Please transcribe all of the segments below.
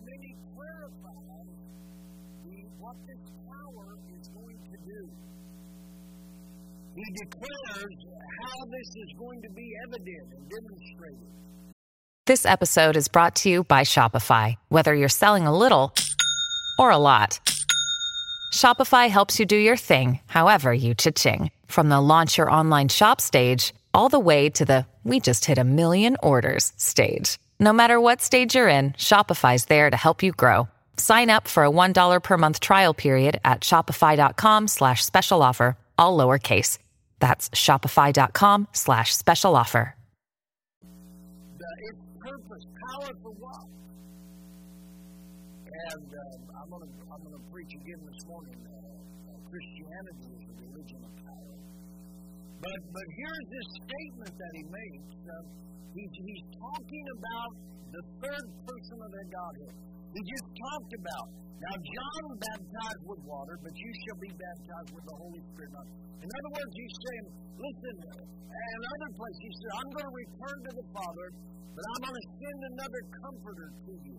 And then he clarifies the, what this power is going to do. He declares how this is going to be evident and demonstrated. This episode is brought to you by Shopify. Whether you're selling a little or a lot, Shopify helps you do your thing, however you cha-ching. From the launch your online shop stage, all the way to the we just hit a million orders stage. No matter what stage you're in, Shopify's there to help you grow. Sign up for a $1 per month trial period at shopify.com slash special offer, all lowercase. That's shopify.com slash special offer. Purpose, power for what? And um, I'm going to preach again this morning. Uh, Christianity is a religion of power. But, but here's this statement that he makes. Uh, he's, he's talking about the third person of the Godhead. He just talked about. Now, John baptized with water, but you shall be baptized with the Holy Spirit. Now, in other words, he's saying, listen, in other place, he said, I'm going to return to the Father, but I'm going to send another comforter to you.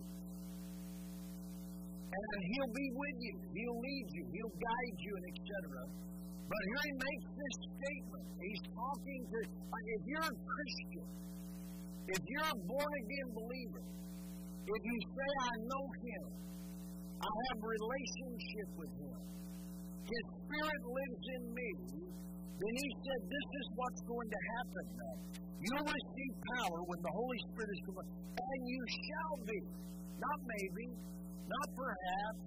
And he'll be with you, he'll lead you, he'll guide you, and etc. But here he makes this statement. He's talking to, if you're a Christian, if you're a born again believer, if you say, I know him, I have a relationship with him, his spirit lives in me, then he said, This is what's going to happen now. You'll receive power when the Holy Spirit is come, and you shall be, not maybe, not perhaps,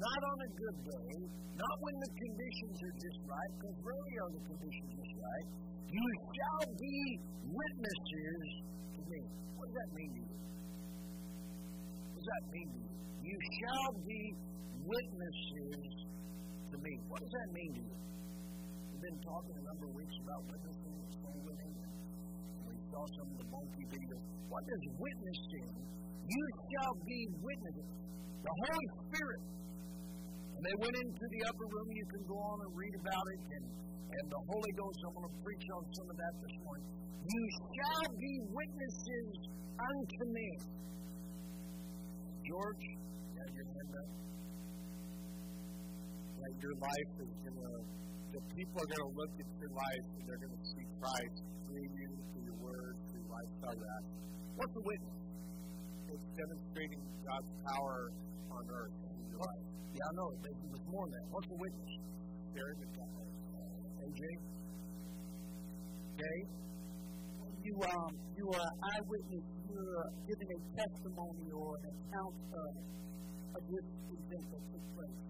not on a good day, not when the conditions are just right, because rarely are the conditions just right. You shall be witnesses to me. What does that mean to you? What does that mean to you? You shall be witnesses to me. What does that mean to you? We've been talking a number of weeks about witnessing and soul winning, and we saw some of the videos. What does witnessing? You shall be witnesses. The Holy Spirit. They went into the upper room. You can go on and read about it. And, and the Holy Ghost, I'm going to preach on some of that this morning. You shall be witnesses unto me. George, have your hand up. That your life is going to, the people are going to look at your life and they're going to see Christ through you, through your words, through your lifestyle actions. What's a witness? It's demonstrating God's power on earth in life. Yeah, I know. It more than that. What's a witness? Sharing the gospel. AJ? Okay? you um you are an eyewitness, you're giving a testimony or an account of of this event that took place.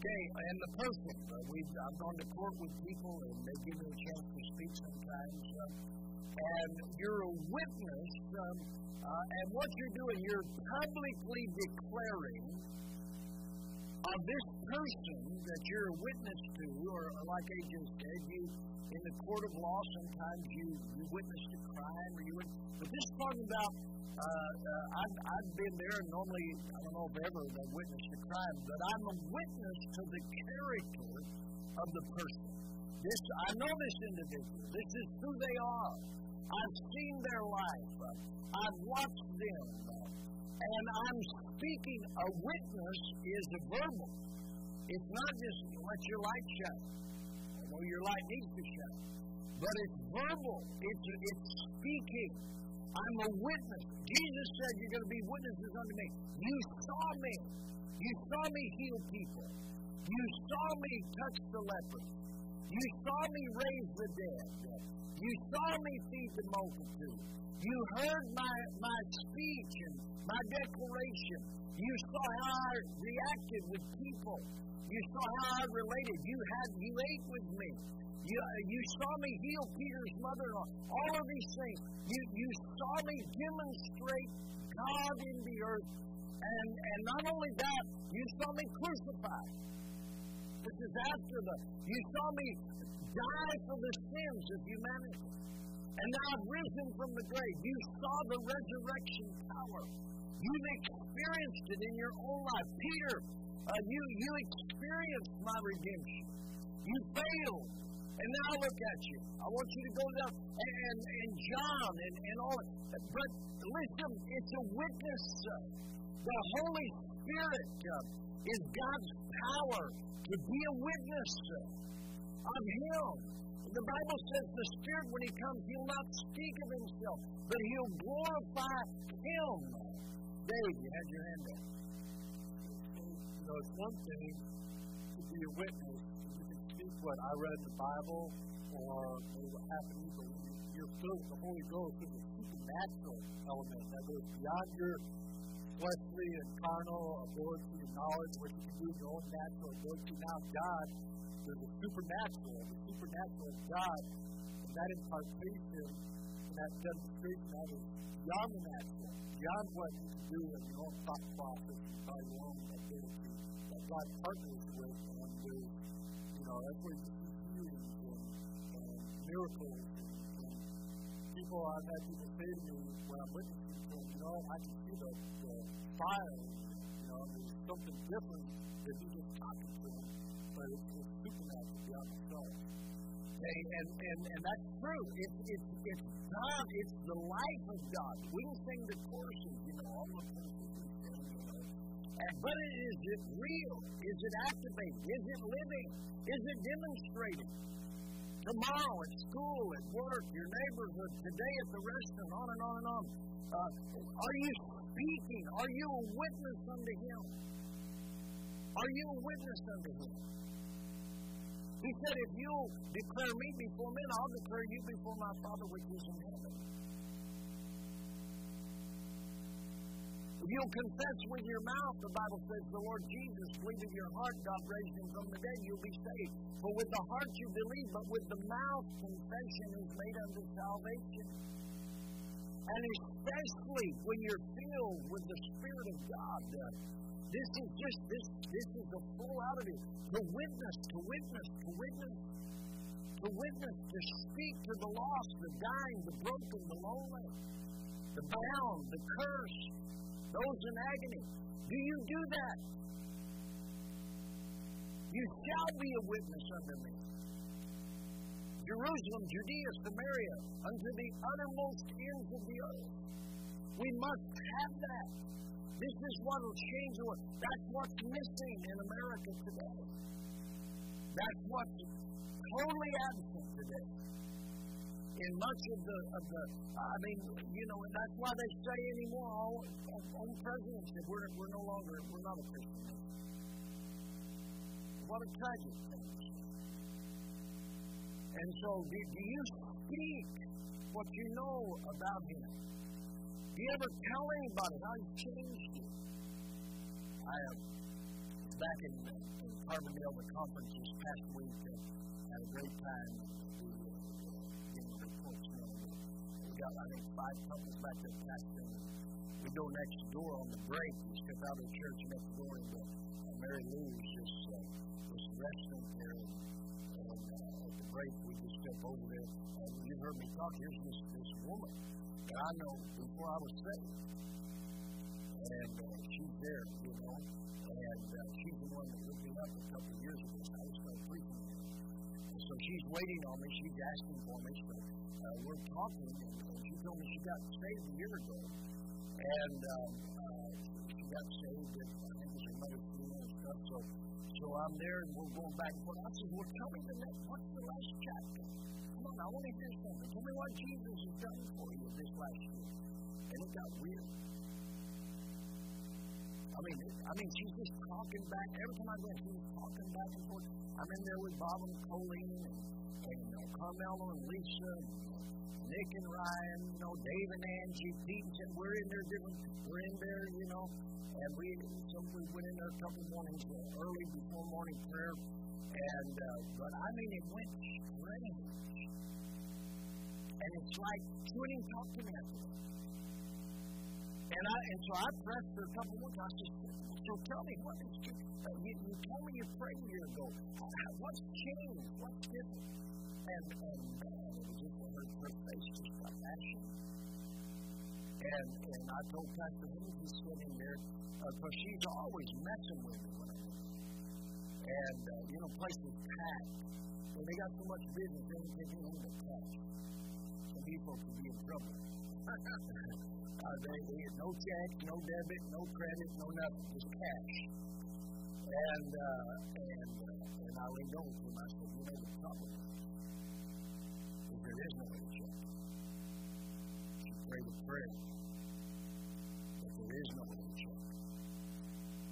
Okay, and the person, uh, we've I've gone to court with people and they give me a chance to speak sometimes. Uh, and you're a witness, um, uh, and what you're doing, you're publicly declaring of this person that you're a witness to, or, or like AJ said, you in the court of law sometimes you, you witness a crime or you but this is talking about uh, uh, I've, I've been there and normally I don't know if ever they witnessed a crime, but I'm a witness to the character of the person. This I know this individual. This is who they are. I've seen their life. I've watched them. And I'm speaking, a witness is a verbal. It's not just let your light shine. know your light needs to shine. But it's verbal. It's, it's speaking. I'm a witness. Jesus said, You're going to be witnesses unto me. You saw me. You saw me heal people. You saw me touch the leper. You saw me raise the dead. You saw me feed the multitude. You heard my, my speech and my declaration. You saw how I reacted with people. You saw how I related. You had you ate with me. You, you saw me heal Peter's mother-in-law. All of these things. You, you saw me demonstrate God in the earth. And, and not only that, you saw me crucified. This is after the. You saw me die for the sins of humanity. And now risen from the grave. You saw the resurrection power. You've experienced it in your own life. Peter, uh, you, you experienced my redemption. You failed. And now I look at you. I want you to go down and, and, and John and, and all that. But listen, it's a witness. Uh, The Holy Spirit uh, is God's power to be a witness Him. The Bible says the Spirit, when He comes, He'll not speak of Himself, but He'll glorify Him. Dave, you had your hand up. You know, it's one thing to be a witness. You can speak what I read in the Bible or what happened to you, you're filled with the Holy Ghost, there's a supernatural element that goes beyond your fleshly and carnal ability and knowledge, what you can do in your own natural ability. Now, God, there's a supernatural, the supernatural of God, and that impartation and that demonstration that is beyond the natural, beyond what you can do in your own thought process and by your own ability, that God partners with, and there's, you know, that's where you see healings and, and miracles. And, and people, I've had people say to me when I'm witnessing to them, you know, I can see the, the fire, you know, there's something different than you just talking to them, supernatural beyond myself. Okay, and, and, and that's true. It's, it's, God. It's the life of God. We can sing the choruses, you know, all the choruses we sing, you know. But is it real? Is it activated? Is it living? Is it demonstrating? Tomorrow at school, at work, your neighborhood, today at the restaurant, on and on and on. Uh, are you speaking? Are you a witness unto Him? Are you a witness unto Him? He said, If you'll declare me before men, I'll declare you before my Father which is in heaven. If you'll confess with your mouth, the Bible says, the Lord Jesus, believe in your heart, God raised him from the dead, you'll be saved. For with the heart you believe, but with the mouth confession is made unto salvation. And especially when you're filled with the Spirit of God, this is just this this the full out of it. To witness, to witness, to witness, to witness, to speak to the lost, the dying, the broken, the lonely, the bound, the cursed, those in agony. Do you do that? You shall be a witness unto me. Jerusalem, Judea, Samaria, unto the uttermost ends of the earth. We must have that. This is what will change the world. That's what's missing in America today. That's what's totally absent today. In much of the, of the, I mean, you know, and that's why they say anymore, all, all presidents said, we're, we're no longer, we're not a Christian. What a tragic thing. And so, do, do you speak what you know about Him? Do you ever tell anybody how He's changed? I am back in, in Carbondale, the conference this past week, uh, had a great time. Uh, you reports, you we got, I think, five couples back there passing. We go next door on the break. We step out of the church next door, and uh, Mary Lou was just uh, was resting there. And, and uh, at the break, we just step over there. And you heard me talk. Here's this, this woman that I know before I was saved. And uh, she's there, you know. And uh, she's the one that looked me up a couple of years ago. So I was started preaching. And so she's waiting on me. She's asking for me. So uh, we're talking. And, and she told me she got saved a year ago. And um, uh, she got saved at, I think it her mother's funeral and stuff. So, so I'm there and we're going back and forth. I said, We're coming to that. What's the last chapter? Come on, I want to hear something. Tell me what Jesus has done for you this last year. And it got weird. I mean, I mean, she's just talking back. Every time I go, she's talking back and forth. I'm in there with Bob and Colleen and, and uh, Carmelo and Lisa and Nick and Ryan, you know, Dave and Angie, Pete and. We're in there different. We're in there, you know, and we some we went in there a couple mornings uh, early before morning prayer, and uh, but I mean it went strange, and it's like she wouldn't even talk to me after that. And I and so I pressed her a couple more times. I said, "So tell me what is uh, you, you told me you prayed a year ago. What's changed? What's different?" And and uh, it was just her, her face just got ashen. And and I told Pastor he's sitting there because uh, she's always messing with me when I go. And uh, you know, places packed. When they got so much business, they don't get anything to catch. Some people could be in trouble. Uh, they, they no check, no debit, no credit, no nothing, just cash. And uh, and uh, and I leaned over to him. I said, You know the problem? If there is no check, she prayed a prayer. If there is no check,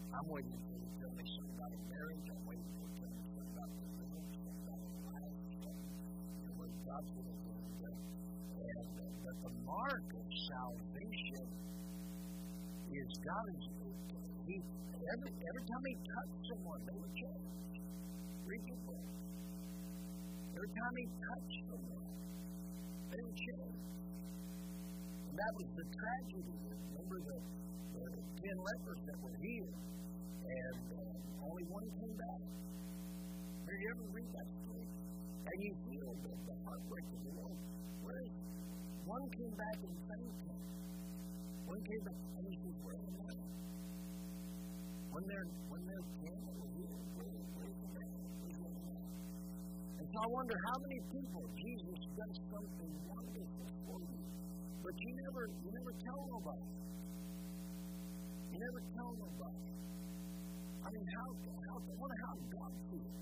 I'm waiting for you to tell me something about a marriage. I'm waiting for you to tell me something about the divorce, something about a life, what God's going to do. And uh, but the mark of salvation is God is he every every time he touched someone they were changed. Your book. Every time he touched someone, they were changed. And that was the tragedy. Remember the, the ten lepers that were healed, and uh, only one came back. Did you ever read that story? And you feel the, the heartbreak of the Lord. Where one came back and thanked him. One came back and he said, Where? When they're when they're ten that were where, the man? Where's the man? And so I wonder how many people Jesus does something wonderful for you, but you never you never tell nobody. You never tell nobody. I mean, how how I wonder how God feels.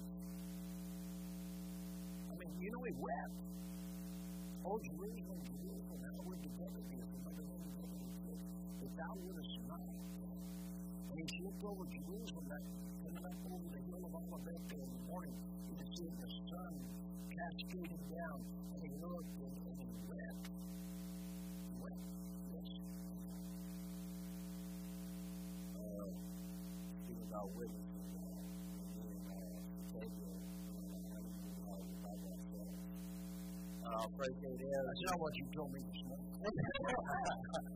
I mean, you know, he wept. Oh, Jerusalem, Jerusalem, how would the devil be if If thou wouldest not. And he looked over Jerusalem, that coming up over the hill of Olivet in the morning, he could see the sun cascading down, and he looked and, he wept. He wept. About. That's not what you told me this morning.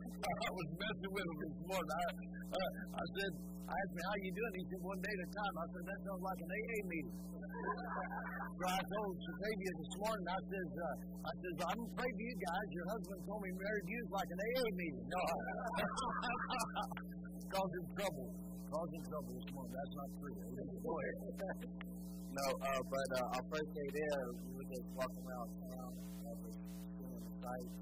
I was messing with him this morning. I, uh, I said, I asked him, how you doing? He said, one day at a time. I said, that sounds like an AA meeting. so I told Savior this morning, I says, uh, I says, I'm afraid for you guys. Your husband told me married you is like an AA meeting. No. Causing trouble. Causing trouble this morning. That's not true. No, uh, but uh, our first day there, we were just walking around town, I was seeing the sights,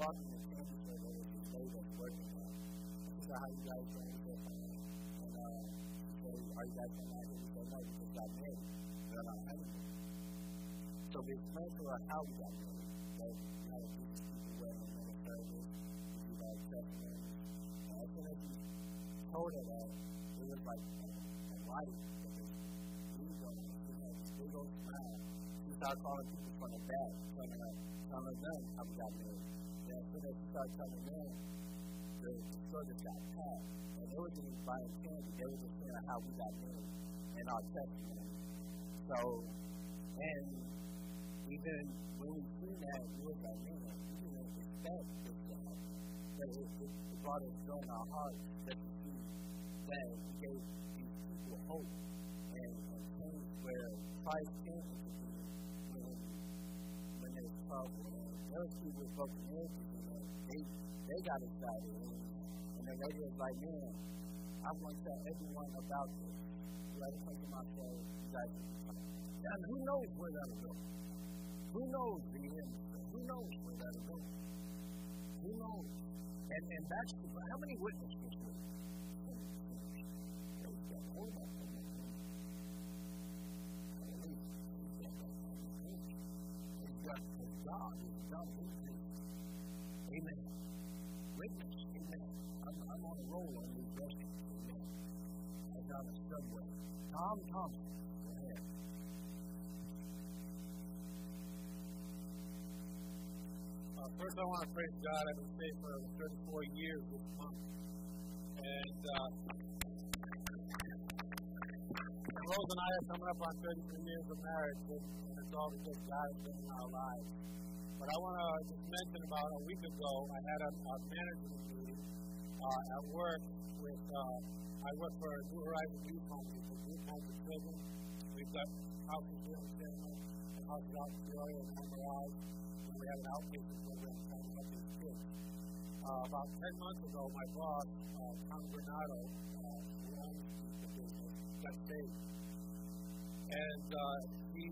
We in the was this lady that's working there. I said, how you guys? We said, fine. And uh, she said, are you guys coming out here? We said, no, we just got married. We're on our honeymoon. So we explained to her how we got married. That we had a group of people wearing another service, we do testimonies. And we told her that it was like a, that on her. She had this big old smile. She started calling people from the back, telling her, telling them how we got married. Soon as she started telling them, the, the just got. And they were just buying candy. They were just saying how we got married and our testimony. So, and even when we seen that, we was like, man, we didn't expect this to happen. But it, it, it brought us joy in our hearts that to see that He gave these people hope and, and things where Christ came into being when, when there's trouble. And those people with broken marriages, you know, they, they got excited. And, and the lady was like, man, I want to tell everyone about this. You got to to my show. You. And who knows where that'll go? Who knows the end? Who knows where that'll go? Who knows? And and that's the, how many witnesses week? Hold God. His Amen. Witness. Amen. I'm, I'm on a roll on these restaurants. Amen. I got a subway. Tom Thompson. Go ahead. Uh, first, I want to praise God. I've been saved for 34 years this month. And uh, Rose and I are coming up on 33 years of marriage, and, and it's all because God has been in our lives. But I want to just mention about a week ago, I had a, a management meeting uh, at work with, uh, I work for New Horizon Youth Home, it's a youth home for children. We've got houses here in San and houses out in Peoria and MRI, and we have an outpatient program coming up these kids. Uh, about 10 months ago, my boss, uh, Tom Bernardo, uh, who owns the business, got saved. And uh, he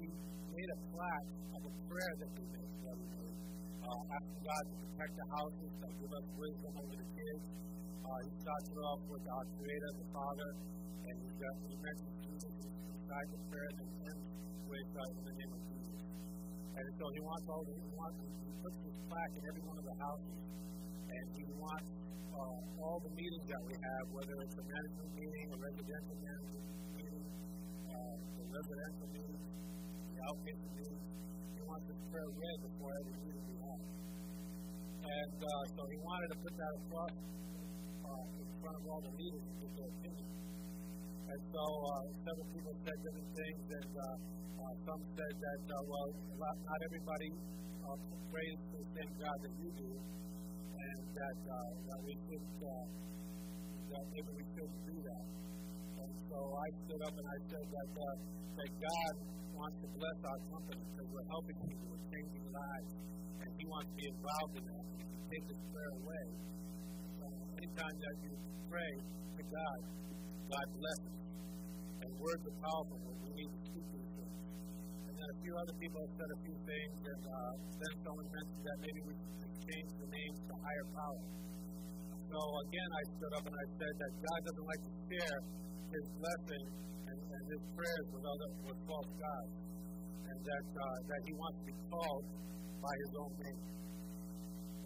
made a plaque of a prayer that we made, that we made uh, asking God to protect the houses, to give us wisdom over the kids. Uh, he starts it off with our Creator, the Father, and he, got, he mentions Jesus inside the prayer, and ends with uh, in the name of Jesus. And so he wants all the, he wants he puts this plaque in every one of the houses, and he wants uh, all the meetings that we have, whether it's a management meeting, a residential management meeting, uh, residential meeting, the outpatient meeting. He wants this prayer read before every meeting we have. And uh, so he wanted to put that across uh, in front of all the leaders and get their opinion. And so uh, several people said different things, and uh, uh, some said that, uh, well, not, not everybody uh, prays to the same God that you do, and that, uh, that we should, uh, that maybe we shouldn't do that. So I stood up and I said that, uh, that God wants to bless our company because we're helping people, we're changing lives, and He wants to be involved in that. If you take this prayer away, uh, anytime that you pray to God, God blesses. And words are powerful, and we need to speak these things. And then a few other people have said a few things, and uh, then someone mentioned that maybe we should change the names to higher power. So again, I stood up and I said that God doesn't like to share His blessing and, and His prayers with other with false gods, and that uh, that He wants to be called by His own name.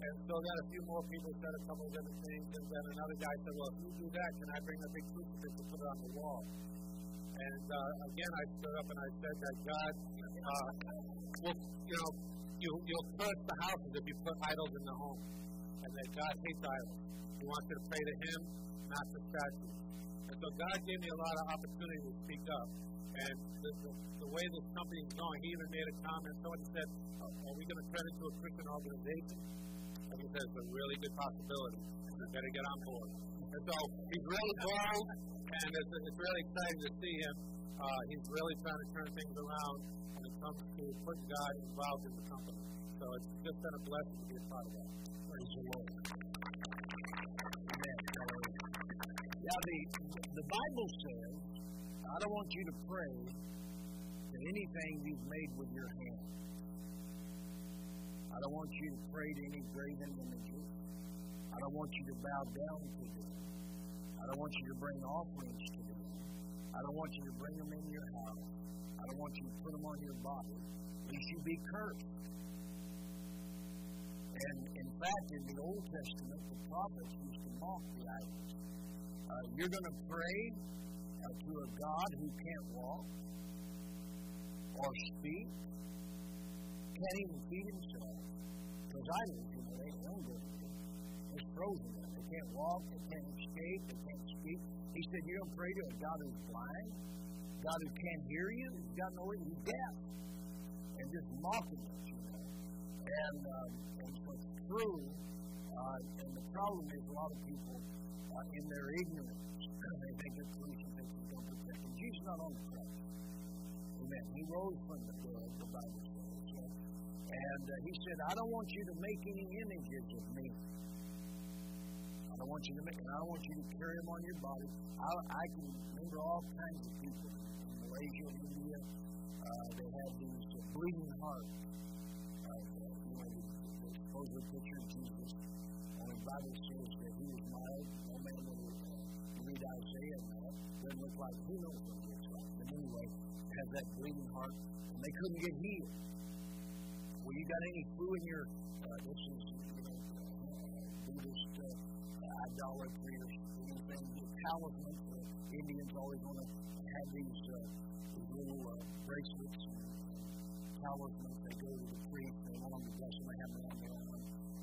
And so then a few more people said a couple of different things, and then another guy said, "Well, if you do that, can I bring a big crucifix and put it on the wall?" And uh, again, I stood up and I said that God uh, will, you know, you, you'll curse the houses if you put idols in the home, and that God hates idols. He wants you to pray to Him, not to statues. And so God gave me a lot of opportunity to speak up. And the, the, the way this company is going, he even made a comment. Somebody said, oh, "Are we going to turn into a Christian organization?" And he said, "It's a really good possibility. You better get on board." And so he's really bold, and it's, it's really exciting to see him. Uh, he's really trying to turn things around when it comes to putting God involved in the company. So it's just been a blessing to be a part of that. Praise the Lord. Yeah, the, the Bible says, I don't want you to pray to anything you've made with your hands. I don't want you to pray to any graven images. I don't want you to bow down to them. I don't want you to bring offerings to them. I don't want you to bring them in your house. I don't want you to put them on your body. You be cursed. And in fact, in the Old Testament, the prophets used to mock the idols. Uh, you're going to pray uh, to a God who can't walk or speak, can't even feed himself. Because you know, they don't go They're frozen. They can't walk, they can't escape, they can't speak. He said, You're going to pray to a God who's blind, God who can't hear you, who's got no ear, he's deaf. And just mocking us, you know. And, um, and so it's true. Uh, and the problem is a lot of people, uh, in their ignorance, they think that crucifix is going to protect them. Jesus not on the cross. Amen. He rose from the dead, the Bible says. And uh, he said, I don't want you to make any images of me. I don't want you to make, I don't want you to carry them on your body. I, I can remember all kinds of people in Malaysia, India. Uh, they had these uh, bleeding hearts. Uh, you know, they supposedly picture Jesus. And the Bible says that he was mild. Read Isaiah now. Doesn't look like who knows what he looks like. But anyway, has that bleeding heart, and they couldn't get healed. Well, you got any flu in your? Uh, this is you know, uh, Buddhist uh, idolatry or anything. Talismans. Uh, Indians always want to have these, uh, these little uh, bracelets and talismans. They go to the priest. They want them to bless them. They have them on their arm.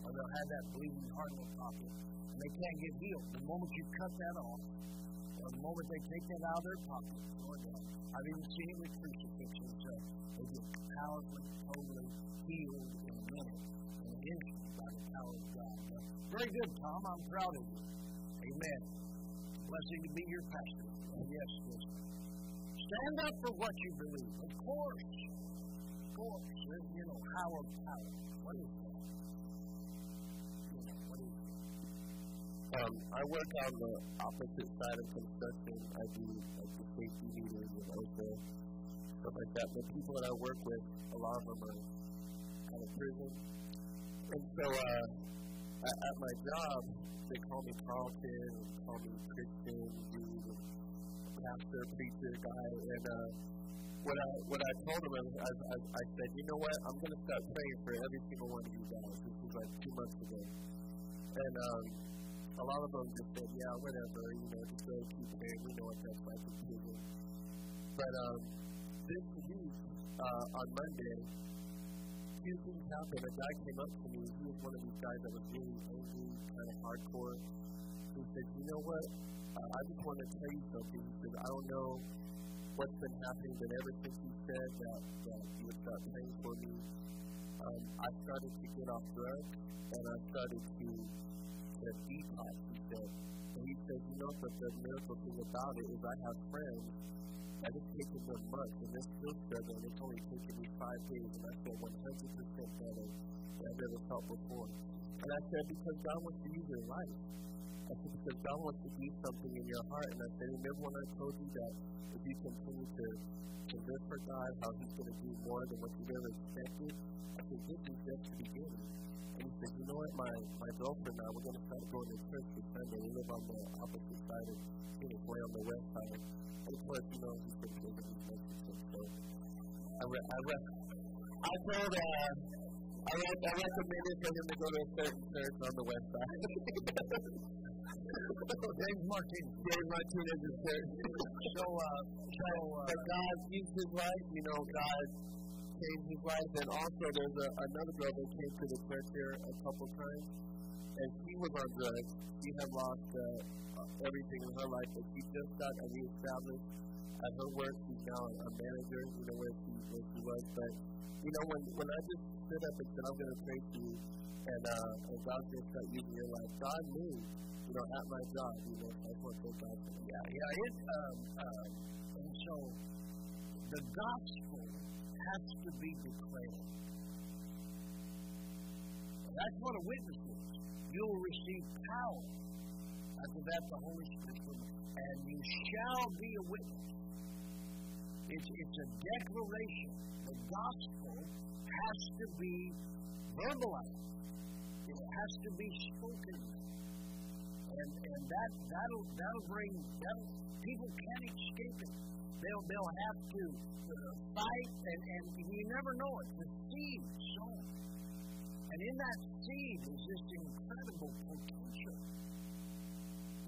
Or they'll have that bleeding heart in their pocket, and they can't get healed. The moment you cut that off, or the moment they take that out of their pocket, it. I've even seen it with crucifixions. Uh, they get powerfully, totally healed in a minute, in an instant, by the power of God. Uh, very good, Tom. I'm proud of you. Amen. Blessing to be your pastor. Uh, yes, yes. Stand up for what you believe. Of course. Of course. You know, power of power. What is that? Um, I work on the opposite side of construction. I do like the safety meters and also stuff like that. The people that I work with, a lot of them are out of prison. And so uh, at, at my job, they call me Carlton call me Christian, dude, pastor, preacher, guy. And uh, what I what I told them, I, I, I said, you know what? I'm going to start praying for every single one of you guys. This was like two months ago. And um, a lot of them just said, yeah, whatever, you know, just go keep praying. We know what that's like in prison. But um, this week, uh, on Monday, two things happened. A guy came up to me. He was one of these guys that was really angry, kind of hardcore. He said, you know what? Uh, I just want to tell you something. Said, I don't know what's been happening, but ever since he said that, that he would start praying for me, um, I started to get off drugs, and I started to get detox, he said. And he said, you know, but the miracle thing about it is I have friends that it's taken them months, and they're still struggling. It's only taken me five days, and I feel 100% better than I've ever felt before. And I said, because God wants to use your life. I said, because God wants to do something in your heart. And I said, remember when I told you that if you continue to, to live for God, how He's going to do more than what you've ever expected? I said, this is just the beginning. And he said, you know what, my, my girlfriend and I, we're going to start going to church this Sunday. We live on the opposite side of Phoenix, way on the west side. And of course, you know, he's been living in Mexico. So I, re- I, re- I told, uh, I, re- I recommended for him to go to a certain church on the west side. James Martinez. Dave Martinez's church. So, uh, so uh, but God used his life, you know, God changed his life. And also, there's a, another girl that came to the church here a couple times, and she was on drugs. She had lost uh, everything in her life, but she just got reestablished at her work. She's now a manager, you know, where she, where she was. But, you know, when, when I just stood up and said, I'm going to pray for you, and, uh, and God's going to start using your life, God knew, you know, at my job, you know, I want to thank God yeah, yeah, it, um, uh, and so the gospel has to be declared. That's what a witness is. You'll receive power. After that, the Holy Spirit will, and you shall be a witness. It's, it's a declaration. The gospel has to be verbalized. It has to be spoken. And, and that, that'll, that'll bring, that'll, people can't escape it. They'll, they'll have to fight, and, and you never know it. The seed sown. And in that seed is this incredible potential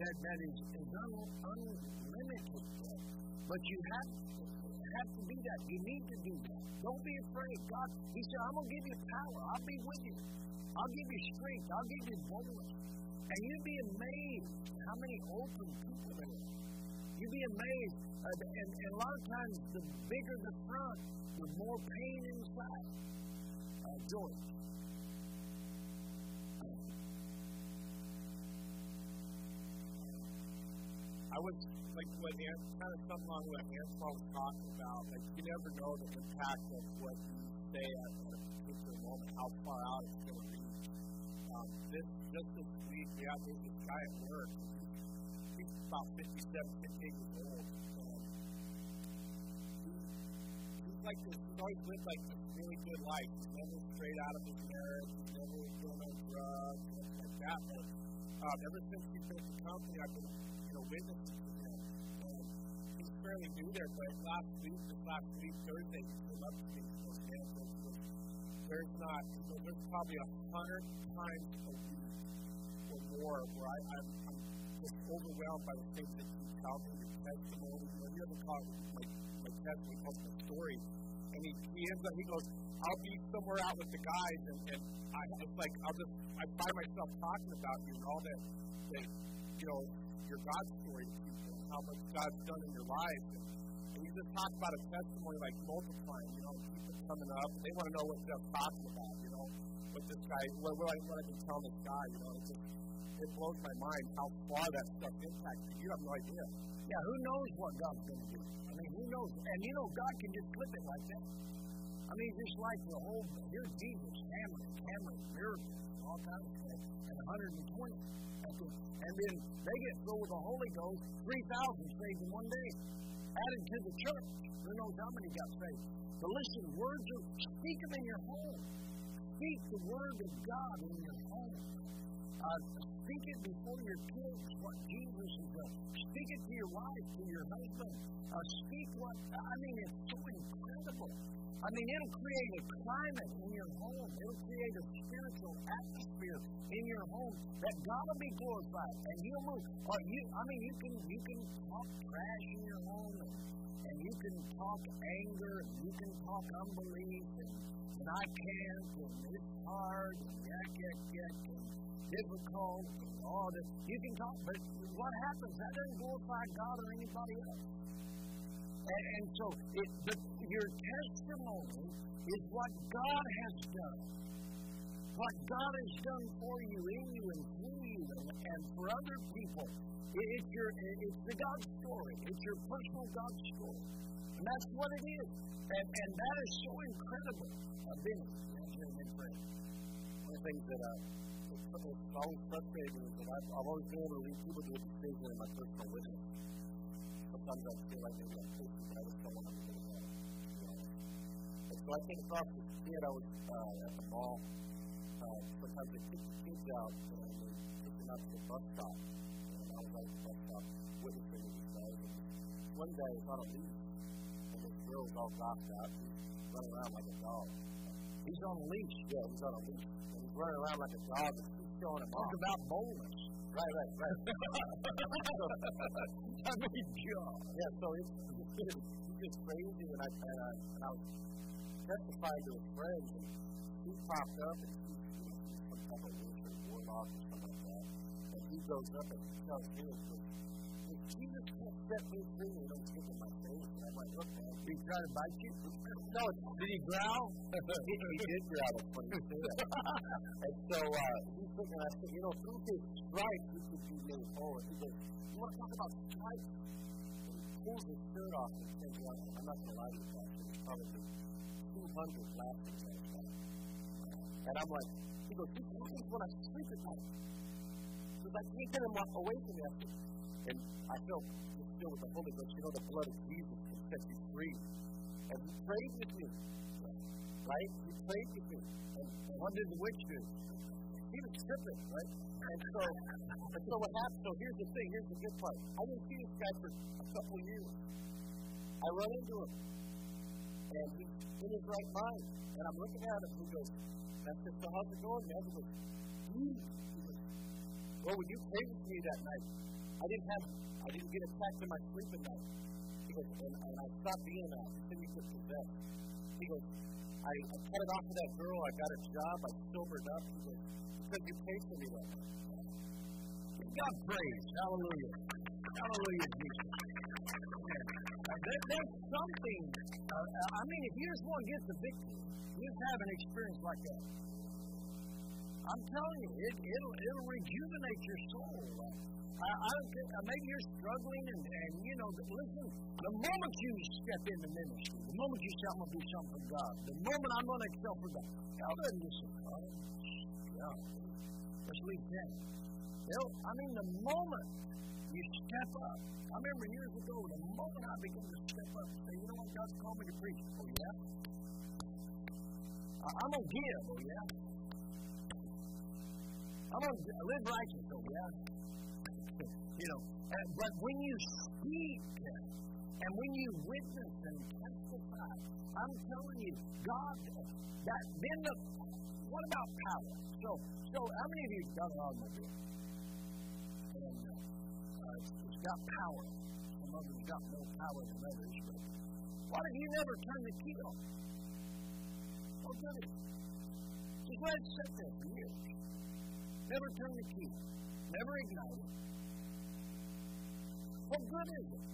that, that is, is un, unlimited. But you have, to have to do that. You need to do that. Don't be afraid. God, He said, I'm going to give you power. I'll be with you. I'll give you strength. I'll give you boldness. And you'd be amazed how many open people there are. You'd be amazed. Uh, and, and a lot of times, the bigger the front, the more pain inside. Uh, George. I was like what Ant, kind of something along what Antoine was talking about. Like you never know the impact of what you say at a particular moment, how far out it's going to reach. Um, this just this week, we had this at work. He's about 57, 58 years old. And he, he's like this. He's always lived like this really good life. He's never strayed out of his marriage. He's never been on drugs, nothing like that. But um, ever since he finished the company, I've been you know, witnessing to him. And he's fairly new there, but last week, this last week, Thursday, he came up to me and goes, man, there's not, you know, there's probably a hundred times a week or more where I, I'm, I'm just overwhelmed by the things that you tell me, your testimony, you know, you ever call it my, my testimony, called my story. And he, he ends up, he goes, I'll be somewhere out with the guys, and, and I, it's like, I'll just, I find myself talking about you and all that, that, you know, your God story to people and how much God's done in your life. And, and you just talk about a testimony like multiplying, you know, people coming up and they want to know what I'm talking about, you know, what this guy, what, what, I, what I've been telling this guy, you know, it just, it blows my mind how far that stuff impacts you. You have no idea. Yeah, who knows what God's going to do? I mean, who knows? And you know, God can just flip it like that. I mean, just like the whole, here's Jesus, hammering, hammering, miracles, all kinds of stuff, and 120. And then they get filled with the Holy Ghost, 3,000 saved in one day. added to the church. Who knows how many got saved? But listen, words are, speak them in your home. Speak the word of God in your home. Uh, speak it before your kids, what Jesus has done. Speak it to your wife, to your husband. Uh, speak what, I mean, it's so incredible. I mean, it'll create a climate in your home. It'll create a spiritual atmosphere in your home that God will be glorified, and He'll move. Or you, I mean, you can you can talk trash in your home, and, and you can talk anger, and you can talk unbelief, and, and I can't, and it's hard, and yak yak yak, and difficult, and all this. You can talk, but what happens? That doesn't glorify God or anybody else. And, and so, it, but your testimony is what God has done. What God has done for you, in you, and through you, and, and for other people. It, it's your, it's the God story. It's your personal God story, and that's what it is. And, and that is so incredible. I've been of the things that uh, uh, it's always frustrating is that I've, I've always been able to lead people to a decision in my personal witness. Sometimes I feel like maybe I'm pushing, but I just don't want to do that. So I came across this kid. I was uh, at the mall. Uh, sometimes they take the kids out and they take them out to the bus stop. And I was at the bus stop witnessing these guys. And one day, it's on a leash, and this girl's all gossed out. She's running around like a dog. He's on a leash. Yeah, he's on a leash. And he's running around like a dog showing him off. about boldness. Right, right, right. I mean, God. yeah, so it's, it's, it's crazy. And I, and, I, and I was testifying to a friend, and he popped up, and he, know, some type of or warlock or something like that. And he goes up and tells me, if Jesus can't set me free, know, he's getting in my face. Like, look, man, Did he try to bite you? no, Did he growl? he, he did growl at when he said that. and so uh, he's there, I said, you know, through his stripes, could be made whole. And he goes, you want to talk about stripes? And he pulls his shirt off and says, well, I'm not going to lie to you, Pastor. There's probably 200 laughing at that. And I'm like, he goes, this happens when I sleep at night. Because I can't get him wa- away from me. And I felt filled with the Holy Ghost. You know, the blood of Jesus set you free. And he prayed with me. Right? He prayed with me. And, and What did do? he was tripping, right? And so, and so what happened? So here's the thing. Here's the good part. I didn't see this guy for a couple years. I run into him, and he's in his right mind. And I'm looking at him. He goes, "I said, so how's it going, man?" He goes, "Hmm." "Well, when you prayed with me that night, I didn't have, I didn't get attacked in my sleep at night." He and, and I stopped being "You get possessed." He goes, I, I cut it off of that girl. I got a job. I sobered up. He goes, because you paid for me that night. God praise. Hallelujah. Hallelujah, Jesus. Uh, there, there's something. Uh, I mean, if you just want to get the victory, you just have an experience like that. I'm telling you, it, it'll, it'll rejuvenate your soul. I, I maybe you're struggling, and, and you know, listen, the moment you step into ministry, the moment you say, I'm going to do something for God, the moment I'm going to excel for God, God doesn't just yeah, let's leave that. They'll, I mean, the moment you step up, I remember years ago, the moment I began to step up and say, you know what, God's called me to preach. Oh, yeah? I, I'm going to give. Oh, yeah? I'm going to live righteous. Oh, yeah? You know, uh, but when you speak and when you witness and testify, I'm telling you, God, that then the, what about power? So, so how many of you got an automobile? And uh, it's, it's got power. Some of them got more power than others. But what if you never turn the key on? What good? Just let it sit there for years. Never turn the key. Never ignite it. What good is it?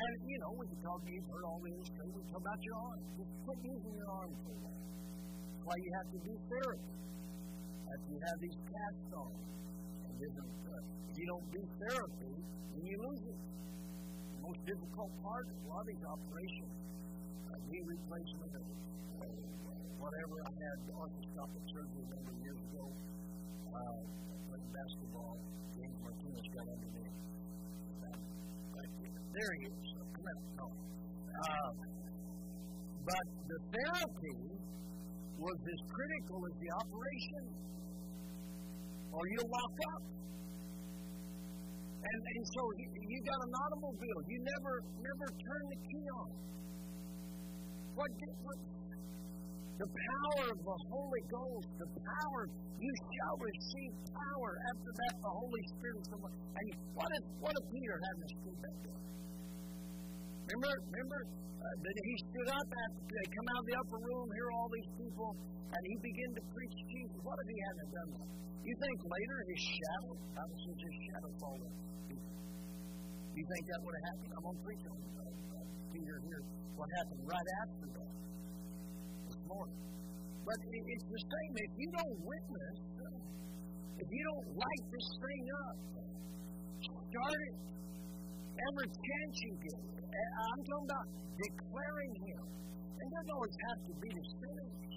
And, you know, we can talk, you've heard all the talk about your arm. Just quit using your arm for while. That's why you have to do therapy. After you have these casts on. And uh, if you don't do therapy, then you lose it. The most difficult part of a lot of these operations, uh, knee replacement or uh, whatever. I had arthroscopic surgery a number of years ago. Uh, playing basketball. Martinez got under. There he is. Come. No. Uh, but the therapy was as critical as the operation, or you'll lock up. And, and so you, you got an automobile. You never never turn the key on. What, what the power of the Holy Ghost, the power, you shall receive power. After that, the Holy Spirit the one. And what if, what if Peter hadn't stood that day? Remember, remember uh, that he stood up after they come out of the upper room, hear all these people, and he began to preach Jesus. What if he hadn't done that? You think later his shadow, was just his shadow fall on You think that would have happened? I'm going to preach on Peter here. What happened right after that But it, it's the same. If you don't witness, if you don't light this thing up, start it every chance you get. I'm talking about declaring Him. It doesn't always have to be the sinners.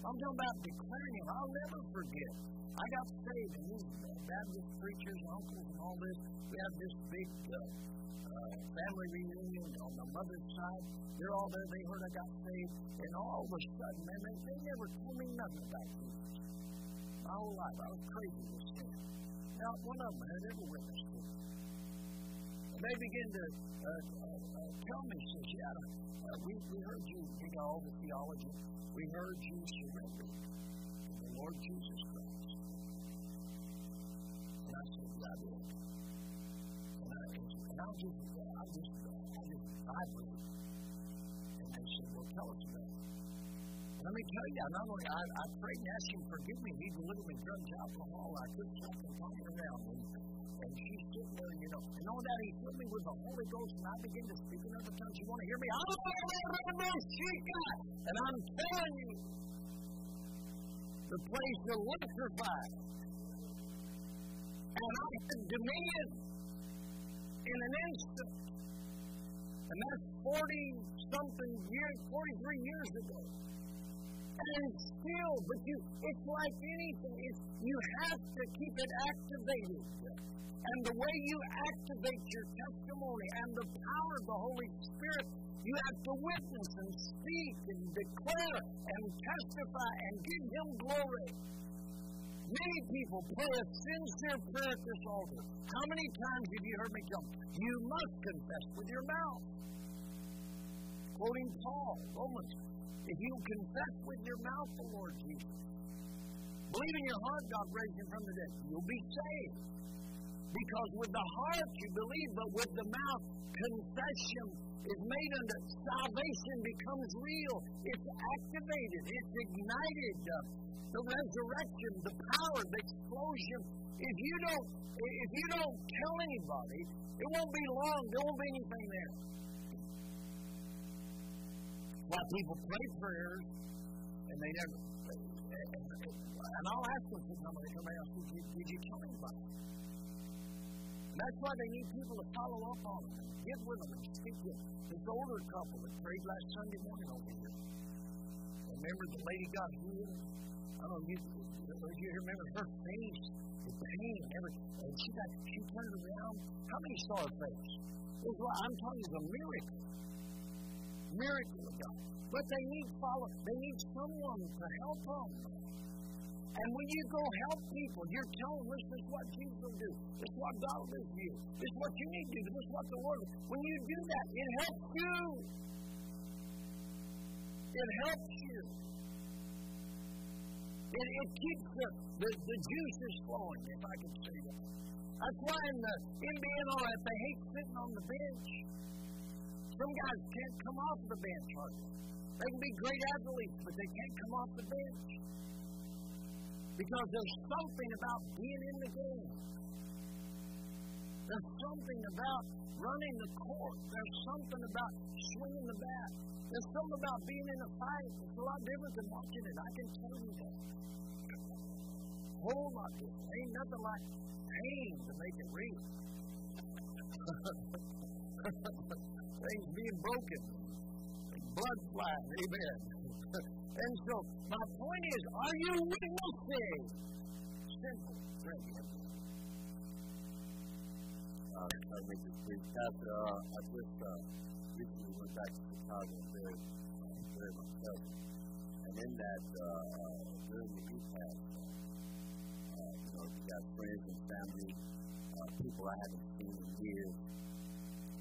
I'm talking about declaring Him. I'll never forget. I got saved, and these Baptist preachers, uncles, and all this, we have this big uh, uh, family reunion on my mother's side. They're all there. They heard I got saved, and all of a sudden, man, they, they never told me nothing about Jesus. My whole life, I was crazy with sin. Now, one of them had ever witnessed it. And they began to uh, uh, tell me, says, yeah, uh, we, we heard you, you know, all the theology. We heard you surrender to the Lord Jesus Christ. And I said, yeah, I did. And I, and I just, I just, I just vibrated. And they said, well, tell us about it. Let me tell you, not only I, I prayed and asked him forgive me, he delivered me drugs, alcohol. I couldn't stop talking around. And, and she's sitting there, you know. And all that, he filled me with the Holy Ghost, and I began to speak in other tongues. You want to hear me? And I'm telling you, the place electrified. And I had dominion in an instant. And that's 40 something years, 43 years ago. And still, but you, it's like anything. It's, you have to keep it activated. And the way you activate your testimony and the power of the Holy Spirit, you have to witness and speak and declare and testify and give Him glory. Many people pray a sincere prayer at this altar. How many times have you heard me tell you must confess with your mouth? Quoting Paul, Romans, if you confess with your mouth the Lord Jesus, believe in your heart God raised him from the dead, you'll be saved. Because with the heart you believe, but with the mouth confession is made unto salvation becomes real. It's activated. It's ignited. the resurrection, the power, the explosion. If you don't, if you don't tell anybody, it won't be long. There won't be anything there. Why people pray prayers and they never. And I'll ask them somebody come out, did you, tell anybody? That's why they need people to follow up on them, get with them, and speak with them. This older couple that prayed last Sunday morning over here. Remember the lady got healed? I don't know, you, you remember her face, the pain, everything. And she got, she turned around. How many saw her face? It was, I'm telling you, it was a miracle. Miracle of God. But they need follow. They need someone to help them. And when you go help people, you're telling them this is what Jesus will do. This is what God will do for you. This is what you need to do. This is what the Lord. When you do that, it helps you. It helps you. It, it keeps the, the, the juices flowing, if I can say that. That's why in the NBA all that, they hate sitting on the bench. Some guys can't come off the bench hardly. They can be great athletes, but they can't come off the bench. Because there's something about being in the game. There's something about running the court. There's something about swinging the bat. There's something about being in a fight. It's a lot different than watching it. I can tell you that. Whole lot different. Ain't nothing like pain to make it real. Things being broken, blood flying. Amen. And so, my point is, are you witnessing? Simple. uh, to make this brief. Uh, I just uh, recently went back to Chicago and buried, uh, buried. And in that, uh, uh, during the youth pass, uh, you know, you got friends and family, uh, people I haven't seen in years.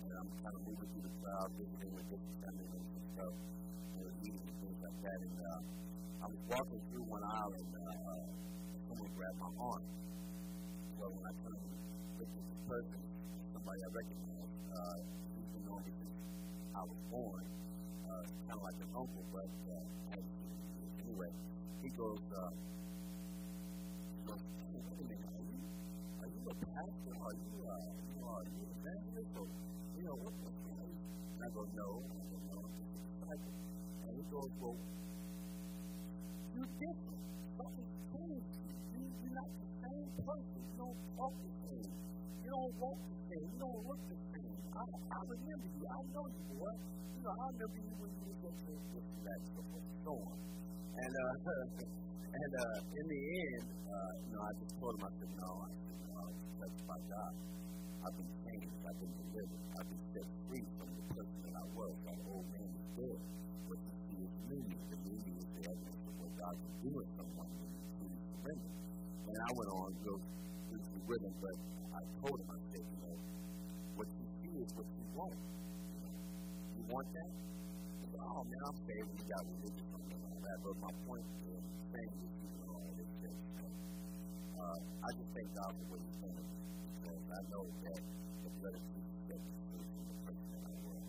And I'm kind of moving through the crowd, visiting with different family members and stuff, you know, eating and things like that. And uh, I was walking through one aisle and uh, someone grabbed my arm. So when I turned to look at this person, somebody I recognized, uh, he's been since I was born, uh, kind of like an uncle, but uh, I haven't seen him. Anyway, he goes, uh, wait a minute, are you, are you a pastor? Are you, uh, you are you an evangelist? You know, what's your name? And I go, no. I go, no, I'm just disciple. And he goes, well, you're different. Something's changed you. you. You're not the same person. You don't talk the same. You don't walk the same. You don't look the same. I, I remember you. I know you, boy. You know, I remember you when you was at the this and that, so forth and on. And, uh, and uh, in the end, uh, you know, I just told him, I said, no, I said, no, I was by God. I've been changed. I've been delivered. I've been set free from the person that I was. That old man is dead. What you see is me. The new me is the evidence of what God can do in someone when you truly surrender. And I went on to briefly with him, but I told him, I said, you know, what you see is what you want. You, know, you want that? He said, oh man, I'm saved. You got religious and all that. But my point is saying that you know all this shit. So, uh, I just thank God for what He's done because I know that the blood of Jesus set me free from the person that I was.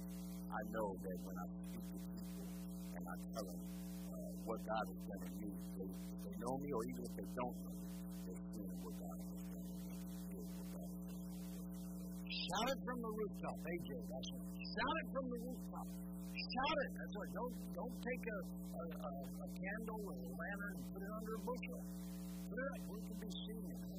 I know that when I speak to people and I tell them uh, what God has done in me, they, if they know me or even if they don't know me, they're seeing what God has done in me. Shout it from the rooftop, AJ. That's it. Shout it from the rooftop. Shout it. That's right. Don't don't take a a, a, a candle or a lantern and put it under a bushel. Put it up it can be seen.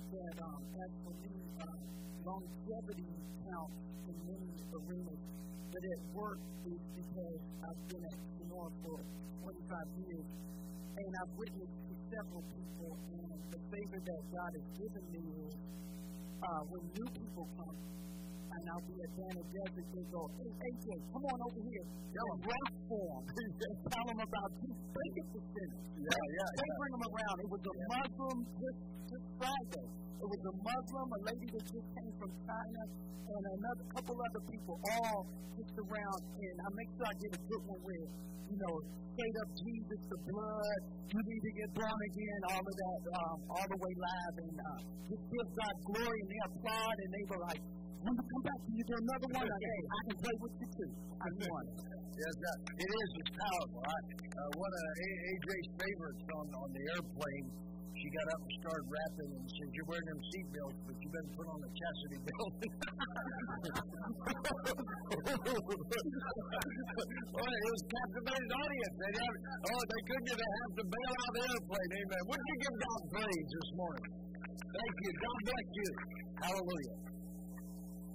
I think that um, as for me, um, longevity counts in many arenas. But at work is because I've been at Sonora for 25 years, and I've witnessed to several people, and the favor that God has given me is uh, when new people come, and I'll be at Dana Desert, they go, hey, AJ, come on over here. Rap for them. and tell them about Jesus. They get the sinners. Yeah, yeah, They bring them around. It was a Muslim just, just Friday. It was a Muslim, a lady that just came from China, and another couple other people all just around. And I make sure I get a good one with, you know, straight up Jesus, the blood, you need to get born again, all of that, um, all the way live, and uh, just give God glory, and they applaud, and they were like, when you come back, you do another one? Hey, I can play with you too. I won. Yes, that, it is. It's powerful. I, uh, one of A- AJ's favorites on, on the airplane, she got up and started rapping and said, You're wearing them seatbelts, but you better put on a chastity belt. well, it was captivated audience. They had, oh, they couldn't get have to bail out the airplane. Amen. Wouldn't you give God praise this morning? Thank you. God bless you. Hallelujah.